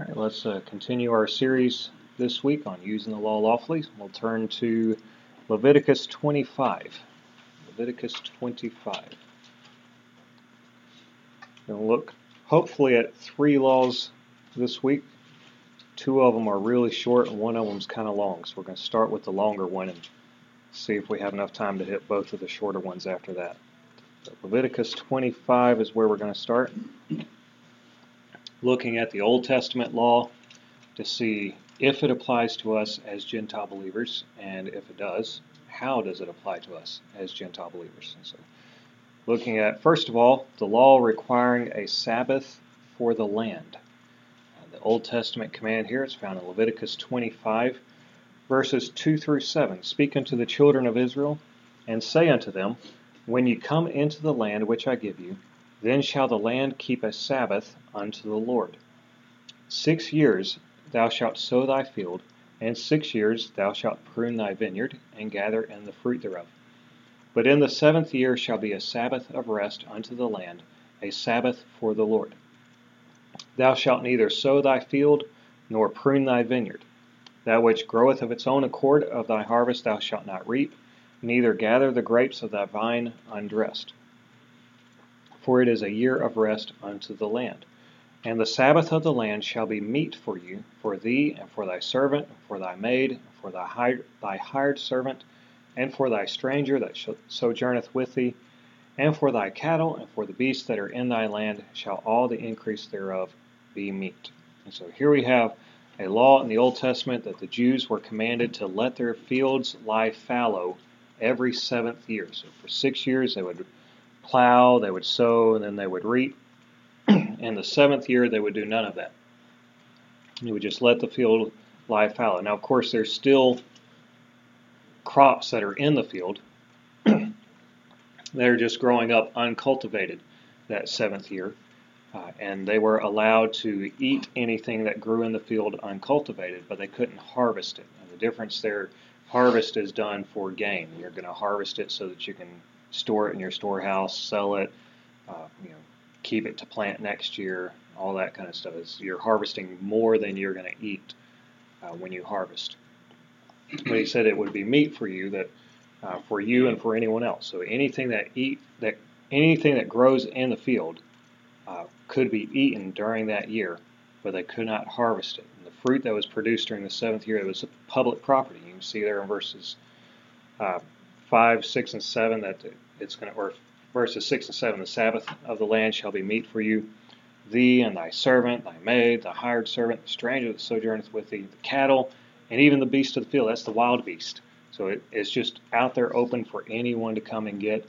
All right, let's uh, continue our series this week on using the law lawfully. We'll turn to Leviticus 25. Leviticus 25. We'll look hopefully at three laws this week. Two of them are really short and one of them is kind of long. So we're going to start with the longer one and see if we have enough time to hit both of the shorter ones after that. Leviticus 25 is where we're going to start looking at the Old Testament law to see if it applies to us as Gentile believers, and if it does, how does it apply to us as Gentile believers? And so, looking at, first of all, the law requiring a Sabbath for the land. Uh, the Old Testament command here is found in Leviticus 25, verses 2 through 7. Speak unto the children of Israel, and say unto them, When ye come into the land which I give you, then shall the land keep a Sabbath unto the Lord. Six years thou shalt sow thy field, and six years thou shalt prune thy vineyard, and gather in the fruit thereof. But in the seventh year shall be a Sabbath of rest unto the land, a Sabbath for the Lord. Thou shalt neither sow thy field, nor prune thy vineyard. That which groweth of its own accord of thy harvest thou shalt not reap, neither gather the grapes of thy vine undressed for it is a year of rest unto the land. And the Sabbath of the land shall be meat for you, for thee, and for thy servant, and for thy maid, and for thy hired, thy hired servant, and for thy stranger that sojourneth with thee, and for thy cattle, and for the beasts that are in thy land, shall all the increase thereof be meat. And so here we have a law in the Old Testament that the Jews were commanded to let their fields lie fallow every seventh year. So for six years they would plow, they would sow, and then they would reap. and the seventh year, they would do none of that. They would just let the field lie fallow. Now, of course, there's still crops that are in the field They're just growing up uncultivated that seventh year. Uh, and they were allowed to eat anything that grew in the field uncultivated, but they couldn't harvest it. And the difference there, harvest is done for gain. You're going to harvest it so that you can store it in your storehouse, sell it, uh, you know, keep it to plant next year, all that kind of stuff. Is you're harvesting more than you're going to eat uh, when you harvest. But he said it would be meat for you that uh, for you and for anyone else. So anything that eat that anything that grows in the field uh, could be eaten during that year, but they could not harvest it. And the fruit that was produced during the seventh year, it was public property. You can see there in verses 5, 6, and 7 that it's going to, or verses 6 and 7, the Sabbath of the land shall be meat for you. Thee and thy servant, thy maid, the hired servant, the stranger that sojourneth with thee, the cattle, and even the beast of the field. That's the wild beast. So it, it's just out there open for anyone to come and get.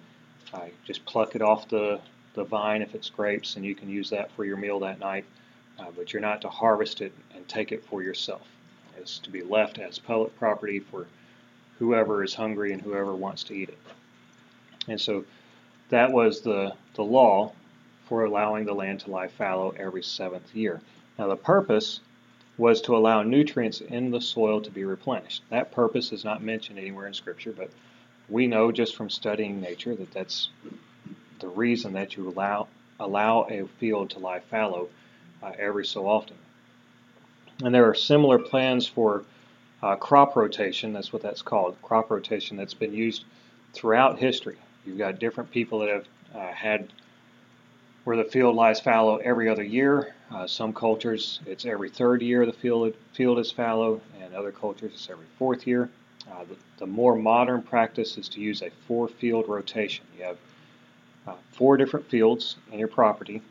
Uh, just pluck it off the, the vine if it's grapes, and you can use that for your meal that night. Uh, but you're not to harvest it and take it for yourself. It's to be left as public property for whoever is hungry and whoever wants to eat it. And so that was the, the law for allowing the land to lie fallow every seventh year. Now, the purpose was to allow nutrients in the soil to be replenished. That purpose is not mentioned anywhere in Scripture, but we know just from studying nature that that's the reason that you allow allow a field to lie fallow uh, every so often. And there are similar plans for uh, crop rotation, that's what that's called, crop rotation that's been used throughout history. You've got different people that have uh, had where the field lies fallow every other year. Uh, some cultures, it's every third year the field, field is fallow, and other cultures, it's every fourth year. Uh, the, the, more modern practice is to use a four field rotation. You have uh, four different fields in your property,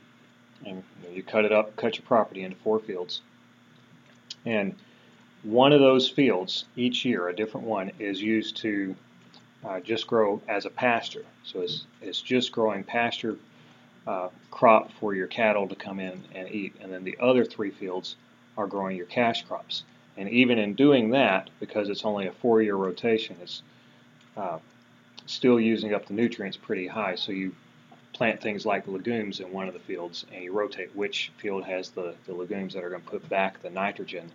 and you, know, you cut it up, cut your property into four fields. And one of those fields each year, a different one, is used to uh, just grow as a pasture. So it's, it's just growing pasture uh, crop for your cattle to come in and eat. And then the other three fields are growing your cash crops. And even in doing that, because it's only a four year rotation, it's uh, still using up the nutrients pretty high. So you plant things like legumes in one of the fields and you rotate which field has the, the legumes that are going to put back the nitrogen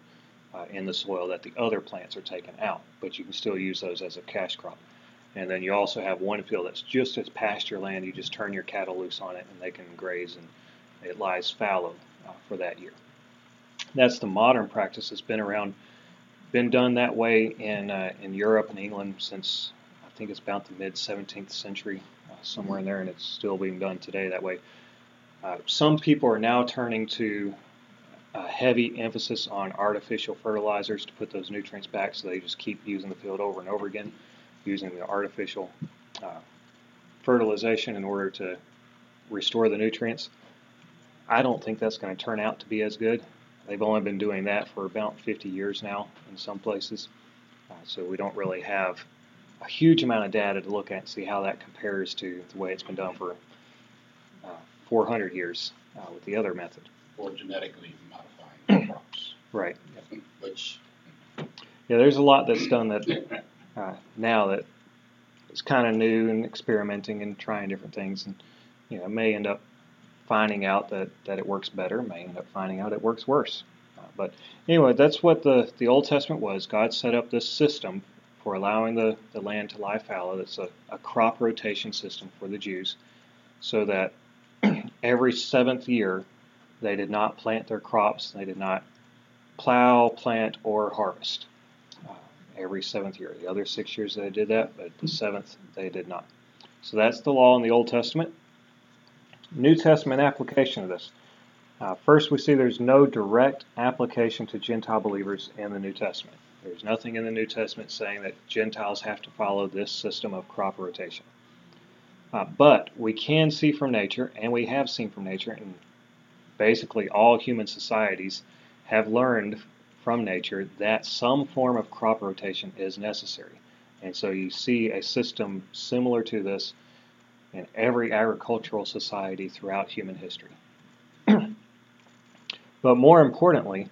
uh, in the soil that the other plants are taken out, but you can still use those as a cash crop. And then you also have one field that's just as pasture land. You just turn your cattle loose on it and they can graze and it lies fallow uh, for that year. That's the modern practice that's been around, been done that way in uh, in Europe and England since I think it's about the mid 17th century, uh, somewhere in there, and it's still being done today that way. Uh, some people are now turning to a heavy emphasis on artificial fertilizers to put those nutrients back, so they just keep using the field over and over again, using the artificial uh, fertilization in order to restore the nutrients. I don't think that's going to turn out to be as good. They've only been doing that for about 50 years now in some places, uh, so we don't really have a huge amount of data to look at and see how that compares to the way it's been done for uh, 400 years uh, with the other method. Or genetically modifying crops. Right. Which. Yeah, there's a lot that's done that uh, now it's kind of new and experimenting and trying different things, and you know may end up finding out that, that it works better, may end up finding out it works worse. Uh, but anyway, that's what the, the Old Testament was. God set up this system for allowing the, the land to lie fallow. It's a, a crop rotation system for the Jews, so that every seventh year they did not plant their crops, they did not plow, plant, or harvest. Uh, every seventh year. The other six years they did that, but the seventh they did not. So that's the law in the Old Testament. New Testament application of this. Uh, first, we see there's no direct application to Gentile believers in the New Testament. There's nothing in the New Testament saying that Gentiles have to follow this system of crop rotation. Uh, but we can see from nature, and we have seen from nature, and basically all human societies have learned from nature that some form of crop rotation is necessary. And so you see a system similar to this in every agricultural society throughout human history. but more importantly,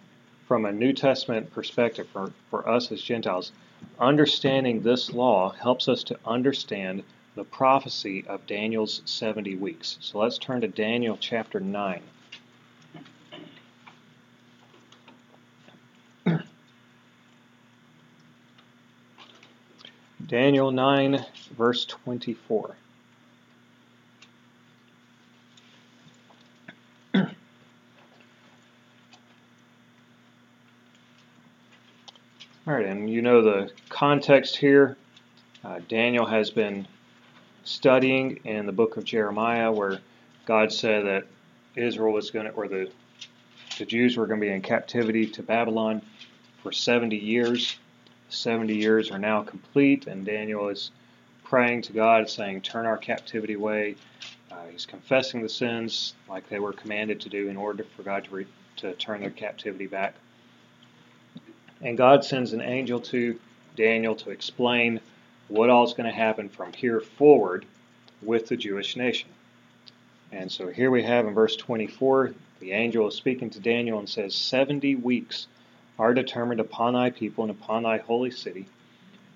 from a New Testament perspective, for, for us as Gentiles, understanding this law helps us to understand the prophecy of Daniel's 70 weeks. So let's turn to Daniel chapter 9. Daniel 9, verse 24. All right, and you know the context here. Uh, Daniel has been studying in the book of Jeremiah where God said that Israel was going to, or the, the Jews were going to be in captivity to Babylon for 70 years. 70 years are now complete, and Daniel is praying to God, saying, Turn our captivity away. Uh, he's confessing the sins like they were commanded to do in order for God to, re- to turn their captivity back. And God sends an angel to Daniel to explain what all is going to happen from here forward with the Jewish nation. And so here we have in verse 24, the angel is speaking to Daniel and says, 70 weeks are determined upon thy people and upon thy holy city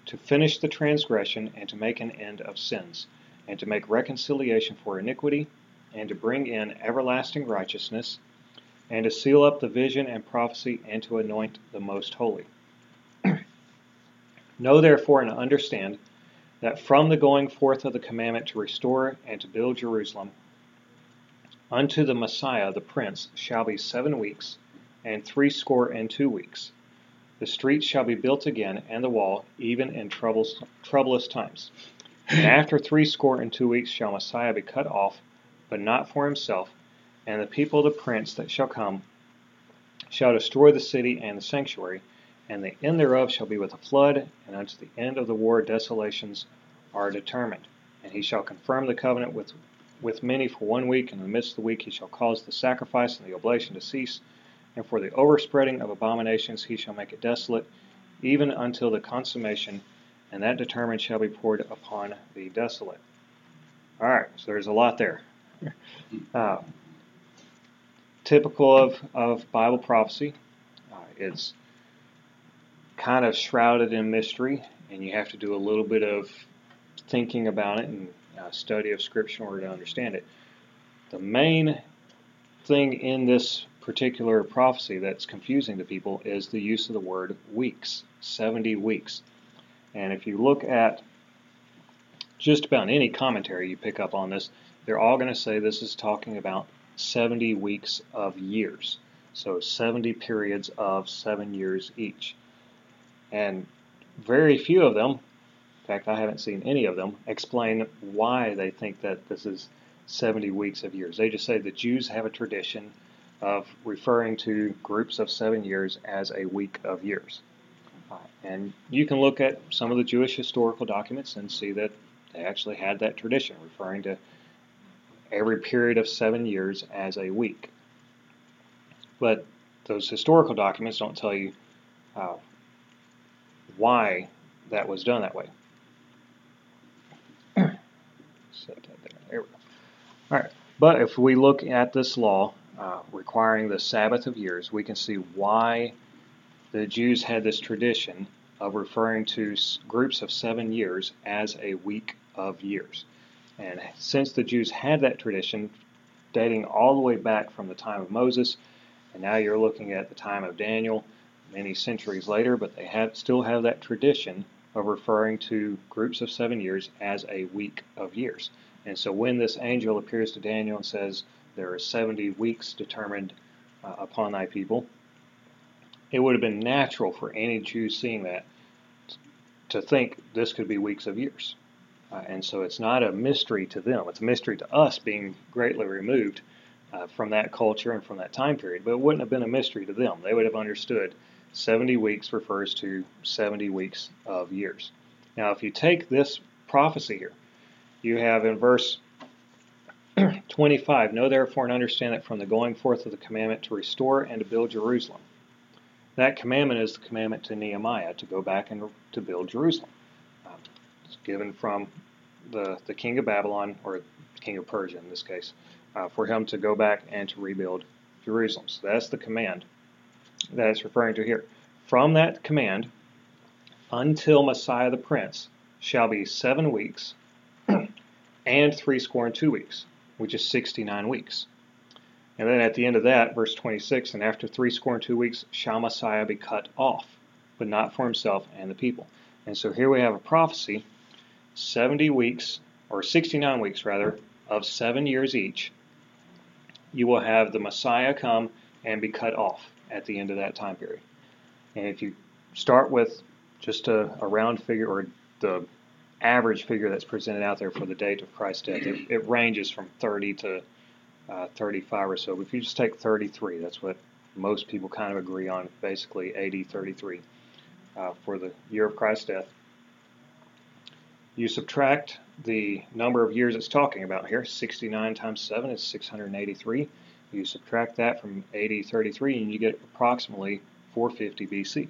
to finish the transgression and to make an end of sins, and to make reconciliation for iniquity, and to bring in everlasting righteousness and to seal up the vision and prophecy, and to anoint the most holy. know therefore and understand that from the going forth of the commandment to restore and to build Jerusalem, unto the Messiah the Prince shall be seven weeks, and threescore and two weeks. The streets shall be built again, and the wall, even in troubles, troublous times. And after threescore and two weeks shall Messiah be cut off, but not for himself, and the people of the prince that shall come shall destroy the city and the sanctuary, and the end thereof shall be with a flood, and unto the end of the war desolations are determined. And he shall confirm the covenant with, with many for one week, and in the midst of the week he shall cause the sacrifice and the oblation to cease, and for the overspreading of abominations he shall make it desolate, even until the consummation, and that determined shall be poured upon the desolate. All right, so there's a lot there. Uh, typical of, of Bible prophecy. Uh, it's kind of shrouded in mystery, and you have to do a little bit of thinking about it and uh, study of Scripture in order to understand it. The main thing in this particular prophecy that's confusing to people is the use of the word weeks 70 weeks. And if you look at just about any commentary you pick up on this, they're all going to say this is talking about 70 weeks of years. So 70 periods of seven years each. And very few of them, in fact, I haven't seen any of them, explain why they think that this is 70 weeks of years. They just say the Jews have a tradition of referring to groups of seven years as a week of years. Uh, and you can look at some of the Jewish historical documents and see that they actually had that tradition, referring to every period of seven years as a week. But those historical documents don't tell you uh, why that was done that way. Set that there. There we go. All right. But if we look at this law uh, requiring the Sabbath of years, we can see why the Jews had this tradition of referring to groups of seven years as a week of years. And since the Jews had that tradition dating all the way back from the time of Moses, and now you're looking at the time of Daniel, many centuries later, but they have still have that tradition of referring to groups of seven years as a week of years. And so when this angel appears to Daniel and says, There are 70 weeks determined uh, upon thy people, it would have been natural for any Jew seeing that to think this could be weeks of years. Uh, and so it's not a mystery to them. It's a mystery to us being greatly removed uh, from that culture and from that time period. But it wouldn't have been a mystery to them. They would have understood 70 weeks refers to 70 weeks of years. Now, if you take this prophecy here, you have in verse 25 Know therefore and understand that from the going forth of the commandment to restore and to build Jerusalem. That commandment is the commandment to Nehemiah to go back and to build Jerusalem. Um, it's given from the, the king of Babylon, or king of Persia in this case, uh, for him to go back and to rebuild Jerusalem. So that's the command that it's referring to here. From that command until Messiah the Prince shall be seven weeks and three score and two weeks, which is 69 weeks. And then at the end of that, verse 26, and after three score and two weeks shall Messiah be cut off, but not for himself and the people. And so here we have a prophecy 70 weeks, or 69 weeks rather, of seven years each. You will have the Messiah come and be cut off at the end of that time period. And if you start with just a, a round figure or the average figure that's presented out there for the date of Christ's death, it, it ranges from 30 to uh, 35 or so. But if you just take 33, that's what most people kind of agree on, basically AD 33 uh, for the year of Christ's death. You subtract the number of years it's talking about here, 69 times 7 is 683. You subtract that from AD 33 and you get approximately 450 BC,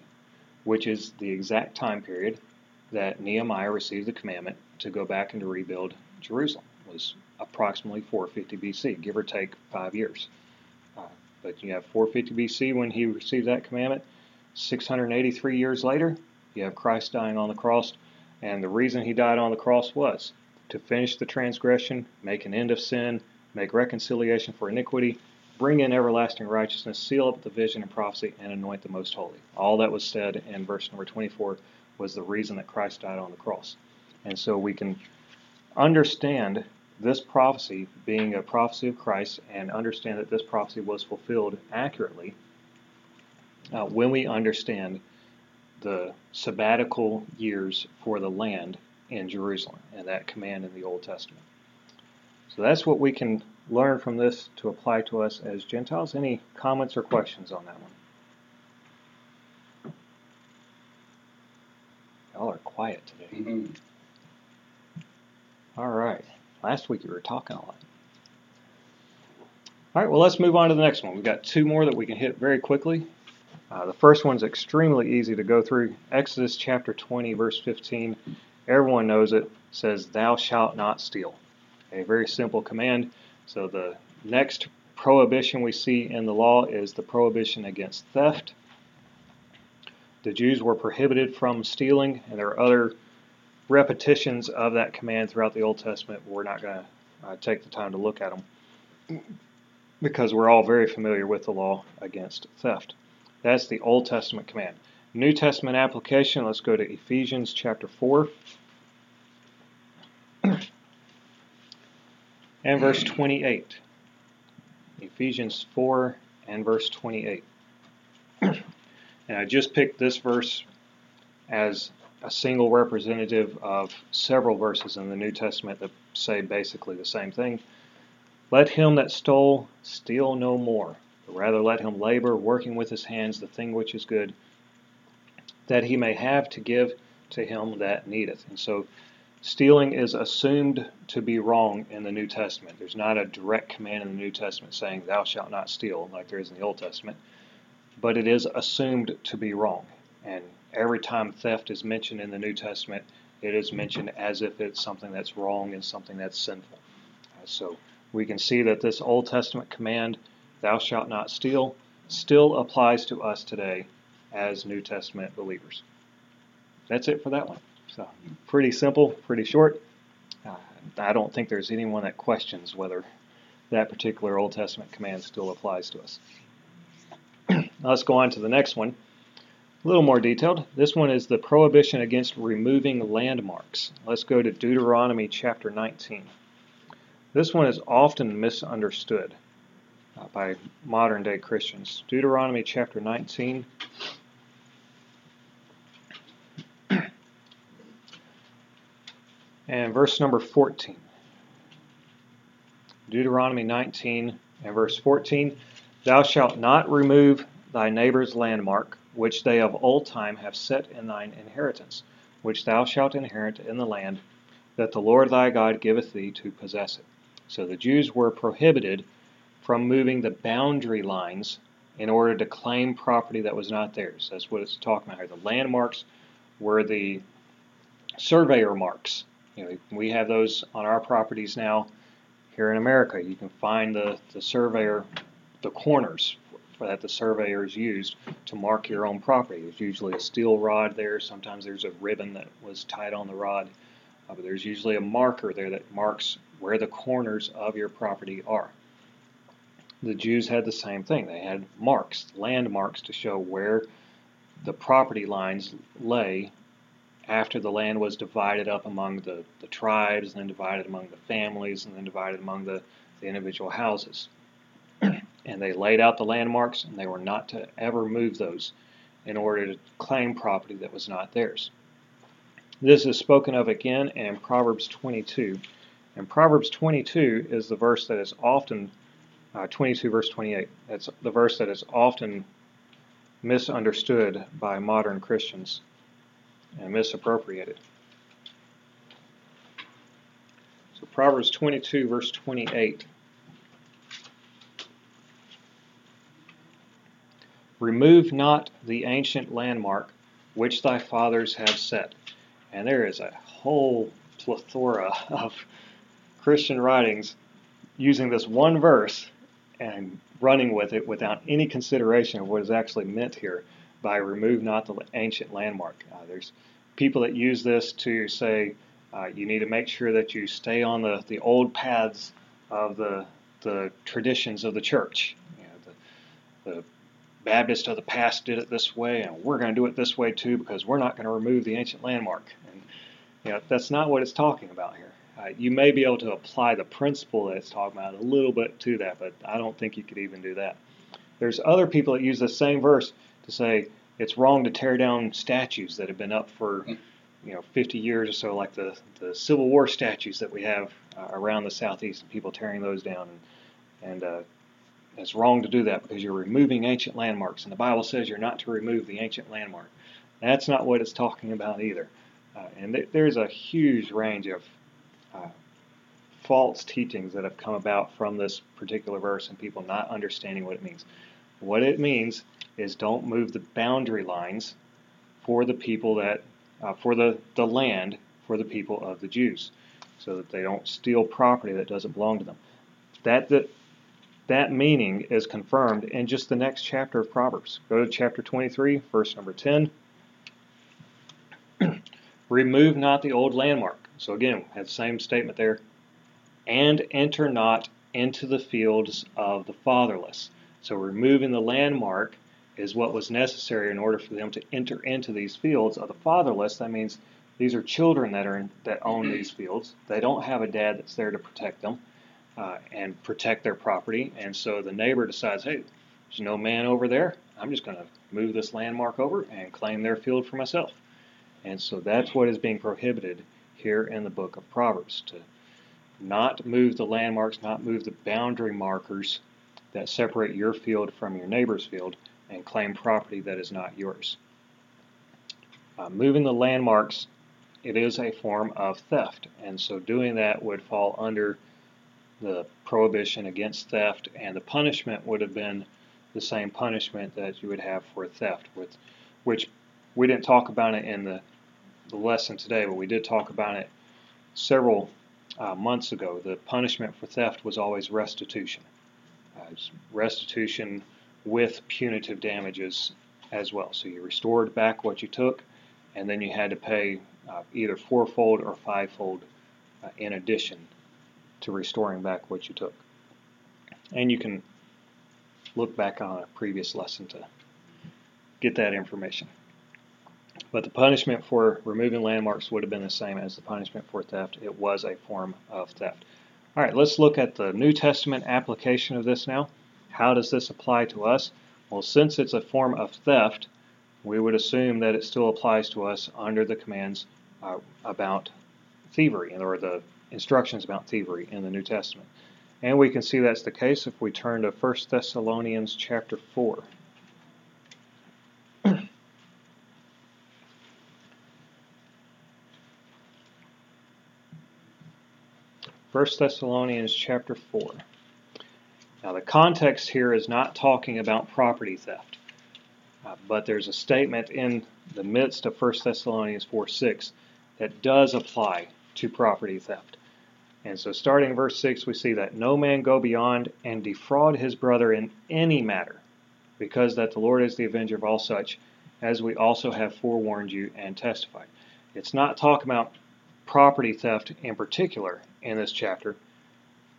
which is the exact time period that Nehemiah received the commandment to go back and to rebuild Jerusalem. It was approximately 450 BC, give or take five years. Uh, but you have 450 BC when he received that commandment. 683 years later, you have Christ dying on the cross, and the reason he died on the cross was to finish the transgression, make an end of sin, make reconciliation for iniquity, bring in everlasting righteousness, seal up the vision and prophecy, and anoint the most holy. All that was said in verse number 24 was the reason that Christ died on the cross. And so we can understand this prophecy being a prophecy of Christ and understand that this prophecy was fulfilled accurately uh, when we understand the sabbatical years for the land in Jerusalem and that command in the Old Testament. So that's what we can learn from this to apply to us as Gentiles. Any comments or questions on that one? Y'all are quiet today. Mm-hmm. All right. Last week you were talking a lot. All right, well, let's move on to the next one. We've got two more that we can hit very quickly. Uh, the first one's extremely easy to go through. Exodus chapter 20, verse 15. Everyone knows it. it says, Thou shalt not steal. A very simple command. So the next prohibition we see in the law is the prohibition against theft. The Jews were prohibited from stealing, and there are other repetitions of that command throughout the Old Testament. We're not going to uh, take the time to look at them because we're all very familiar with the law against theft. That's the Old Testament command. New Testament application, let's go to Ephesians chapter 4 and verse 28. Ephesians 4 and verse 28. and I just picked this verse as a single representative of several verses in the New Testament that say basically the same thing. Let him that stole steal no more, but rather let him labor, working with his hands the thing which is good, that he may have to give to him that needeth. And so stealing is assumed to be wrong in the New Testament. There's not a direct command in the New Testament saying, Thou shalt not steal, like there is in the Old Testament, but it is assumed to be wrong. And every time theft is mentioned in the New Testament, it is mentioned as if it's something that's wrong and something that's sinful. Uh, so we can see that this Old Testament command, thou shalt not steal, still applies to us today as New Testament believers. That's it for that one. So, pretty simple, pretty short. Uh, I don't think there's anyone that questions whether that particular Old Testament command still applies to us. Let's go on to the next one. A little more detailed. This one is the prohibition against removing landmarks. Let's go to Deuteronomy chapter 19. This one is often misunderstood uh, by modern day Christians. Deuteronomy chapter 19. and verse number 14. Deuteronomy 19 and verse 14 Thou shalt not remove thy neighbor's landmark, which they of old time have set in thine inheritance, which thou shalt inherit in the land that the Lord thy God giveth thee to possess it. So the Jews were prohibited from moving the boundary lines in order to claim property that was not theirs. That's what it's talking about here. The landmarks were the surveyor marks. You know, we have those on our properties now here in America. You can find the, the surveyor, the corners that the surveyors used to mark your own property. There's usually a steel rod there. Sometimes there's a ribbon that was tied on the rod. Uh, but there's usually a marker there that marks where the corners of your property are. The Jews had the same thing. They had marks, landmarks, to show where the property lines lay after the land was divided up among the, the tribes, and then divided among the families, and then divided among the, the individual houses. And they laid out the landmarks, and they were not to ever move those in order to claim property that was not theirs. This is spoken of again in Proverbs 22. And Proverbs 22 is the verse that is often, uh, 22 verse 28, it's the verse that is often misunderstood by modern Christians and misappropriated. So Proverbs 22 verse 28. Remove not the ancient landmark which thy fathers have set. And there is a whole plethora of Christian writings using this one verse and running with it without any consideration of what is actually meant here by remove not the ancient landmark. Uh, there's people that use this to say uh, you need to make sure that you stay on the, the old paths of the, the traditions of the church. You know, the, the Baptists of the past did it this way, and we're going to do it this way too because we're not going to remove the ancient landmark. And you know, that's not what it's talking about here. Uh, you may be able to apply the principle that it's talking about a little bit to that, but I don't think you could even do that. There's other people that use the same verse to say it's wrong to tear down statues that have been up for you know 50 years or so, like the the Civil War statues that we have uh, around the southeast, and people tearing those down, and, and uh, it's wrong to do that because you're removing ancient landmarks, and the Bible says you're not to remove the ancient landmark. That's not what it's talking about either. Uh, and th- there's a huge range of uh, false teachings that have come about from this particular verse and people not understanding what it means. What it means is don't move the boundary lines for the people that, uh, for the, the land for the people of the Jews, so that they don't steal property that doesn't belong to them. That, that that meaning is confirmed in just the next chapter of Proverbs. Go to chapter 23, verse number 10. Remove not the old landmark. So again, the same statement there. And enter not into the fields of the fatherless. So removing the landmark is what was necessary in order for them to enter into these fields of the fatherless. That means these are children that are in, that own these fields. They don't have a dad that's there to protect them uh, and protect their property. And so the neighbor decides, hey, There's no man over there. I'm just going to move this landmark over and claim their field for myself. And so that's what is being prohibited here in the book of Proverbs to not move the landmarks, not move the boundary markers that separate your field from your neighbor's field and claim property that is not yours. Uh, moving the landmarks, it is a form of theft, and so doing that would fall under the prohibition against theft, and the punishment would have been the same punishment that you would have for theft, with which we didn't talk about it in the, the lesson today, but we did talk about it several uh, months ago. The punishment for theft was always restitution. Uh, restitution with punitive damages as well. So you restored back what you took, and then you had to pay uh, either fourfold or fivefold uh, in addition to restoring back what you took. And you can look back on a previous lesson to get that information. But the punishment for removing landmarks would have been the same as the punishment for theft. It was a form of theft. All right, let's look at the New Testament application of this now. How does this apply to us? Well, since it's a form of theft, we would assume that it still applies to us under the commands uh, about thievery or the instructions about thievery in the New Testament. And we can see that's the case if we turn to 1 Thessalonians chapter 4. 1 Thessalonians chapter 4. Now, the context here is not talking about property theft, uh, but there's a statement in the midst of 1 Thessalonians 4 6 that does apply to property theft. And so, starting verse 6, we see that no man go beyond and defraud his brother in any matter, because that the Lord is the avenger of all such, as we also have forewarned you and testified. It's not talking about property theft in particular in this chapter,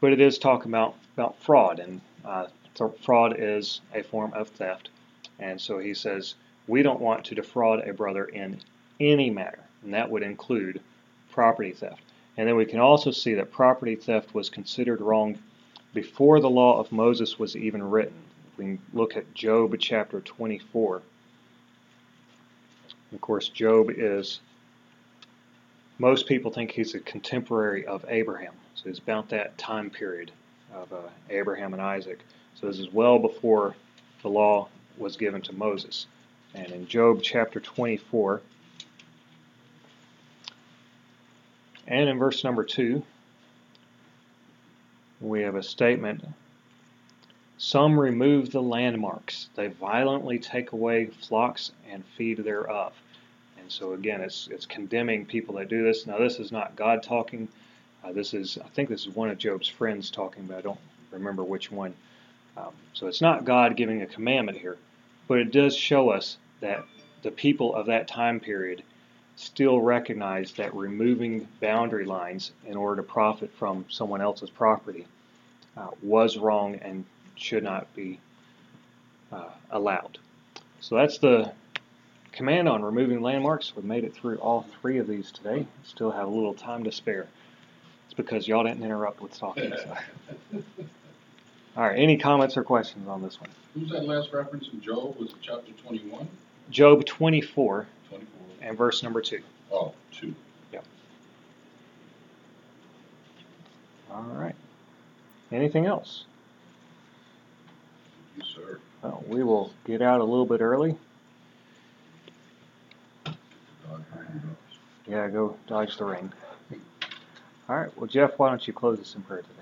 but it is talking about, about fraud, and uh, fraud is a form of theft. And so he says, we don't want to defraud a brother in any matter, and that would include property theft. And then we can also see that property theft was considered wrong before the law of Moses was even written. We look at Job chapter 24. Of course, Job is most people think he's a contemporary of Abraham. So he's about that time period of uh, Abraham and Isaac. So this is well before the law was given to Moses. And in Job chapter 24, and in verse number 2, we have a statement Some remove the landmarks, they violently take away flocks and feed thereof. And so again, it's it's condemning people that do this. Now this is not God talking. Uh, this is I think this is one of Job's friends talking, but I don't remember which one. Um, so it's not God giving a commandment here, but it does show us that the people of that time period still recognize that removing boundary lines in order to profit from someone else's property uh, was wrong and should not be uh, allowed. So that's the command on removing landmarks. We've made it through all three of these today. Still have a little time to spare. It's because y'all didn't interrupt with talking. So. all right, any comments or questions on this one? Who's that last reference in Job? Was it chapter 21? Job 24, 24. And verse number 2. Oh, 2. Yep. All right. Anything else? Yes, sir. Well, we will get out a little bit early. Yeah, go dodge the rain. All right. Well, Jeff, why don't you close us in prayer today?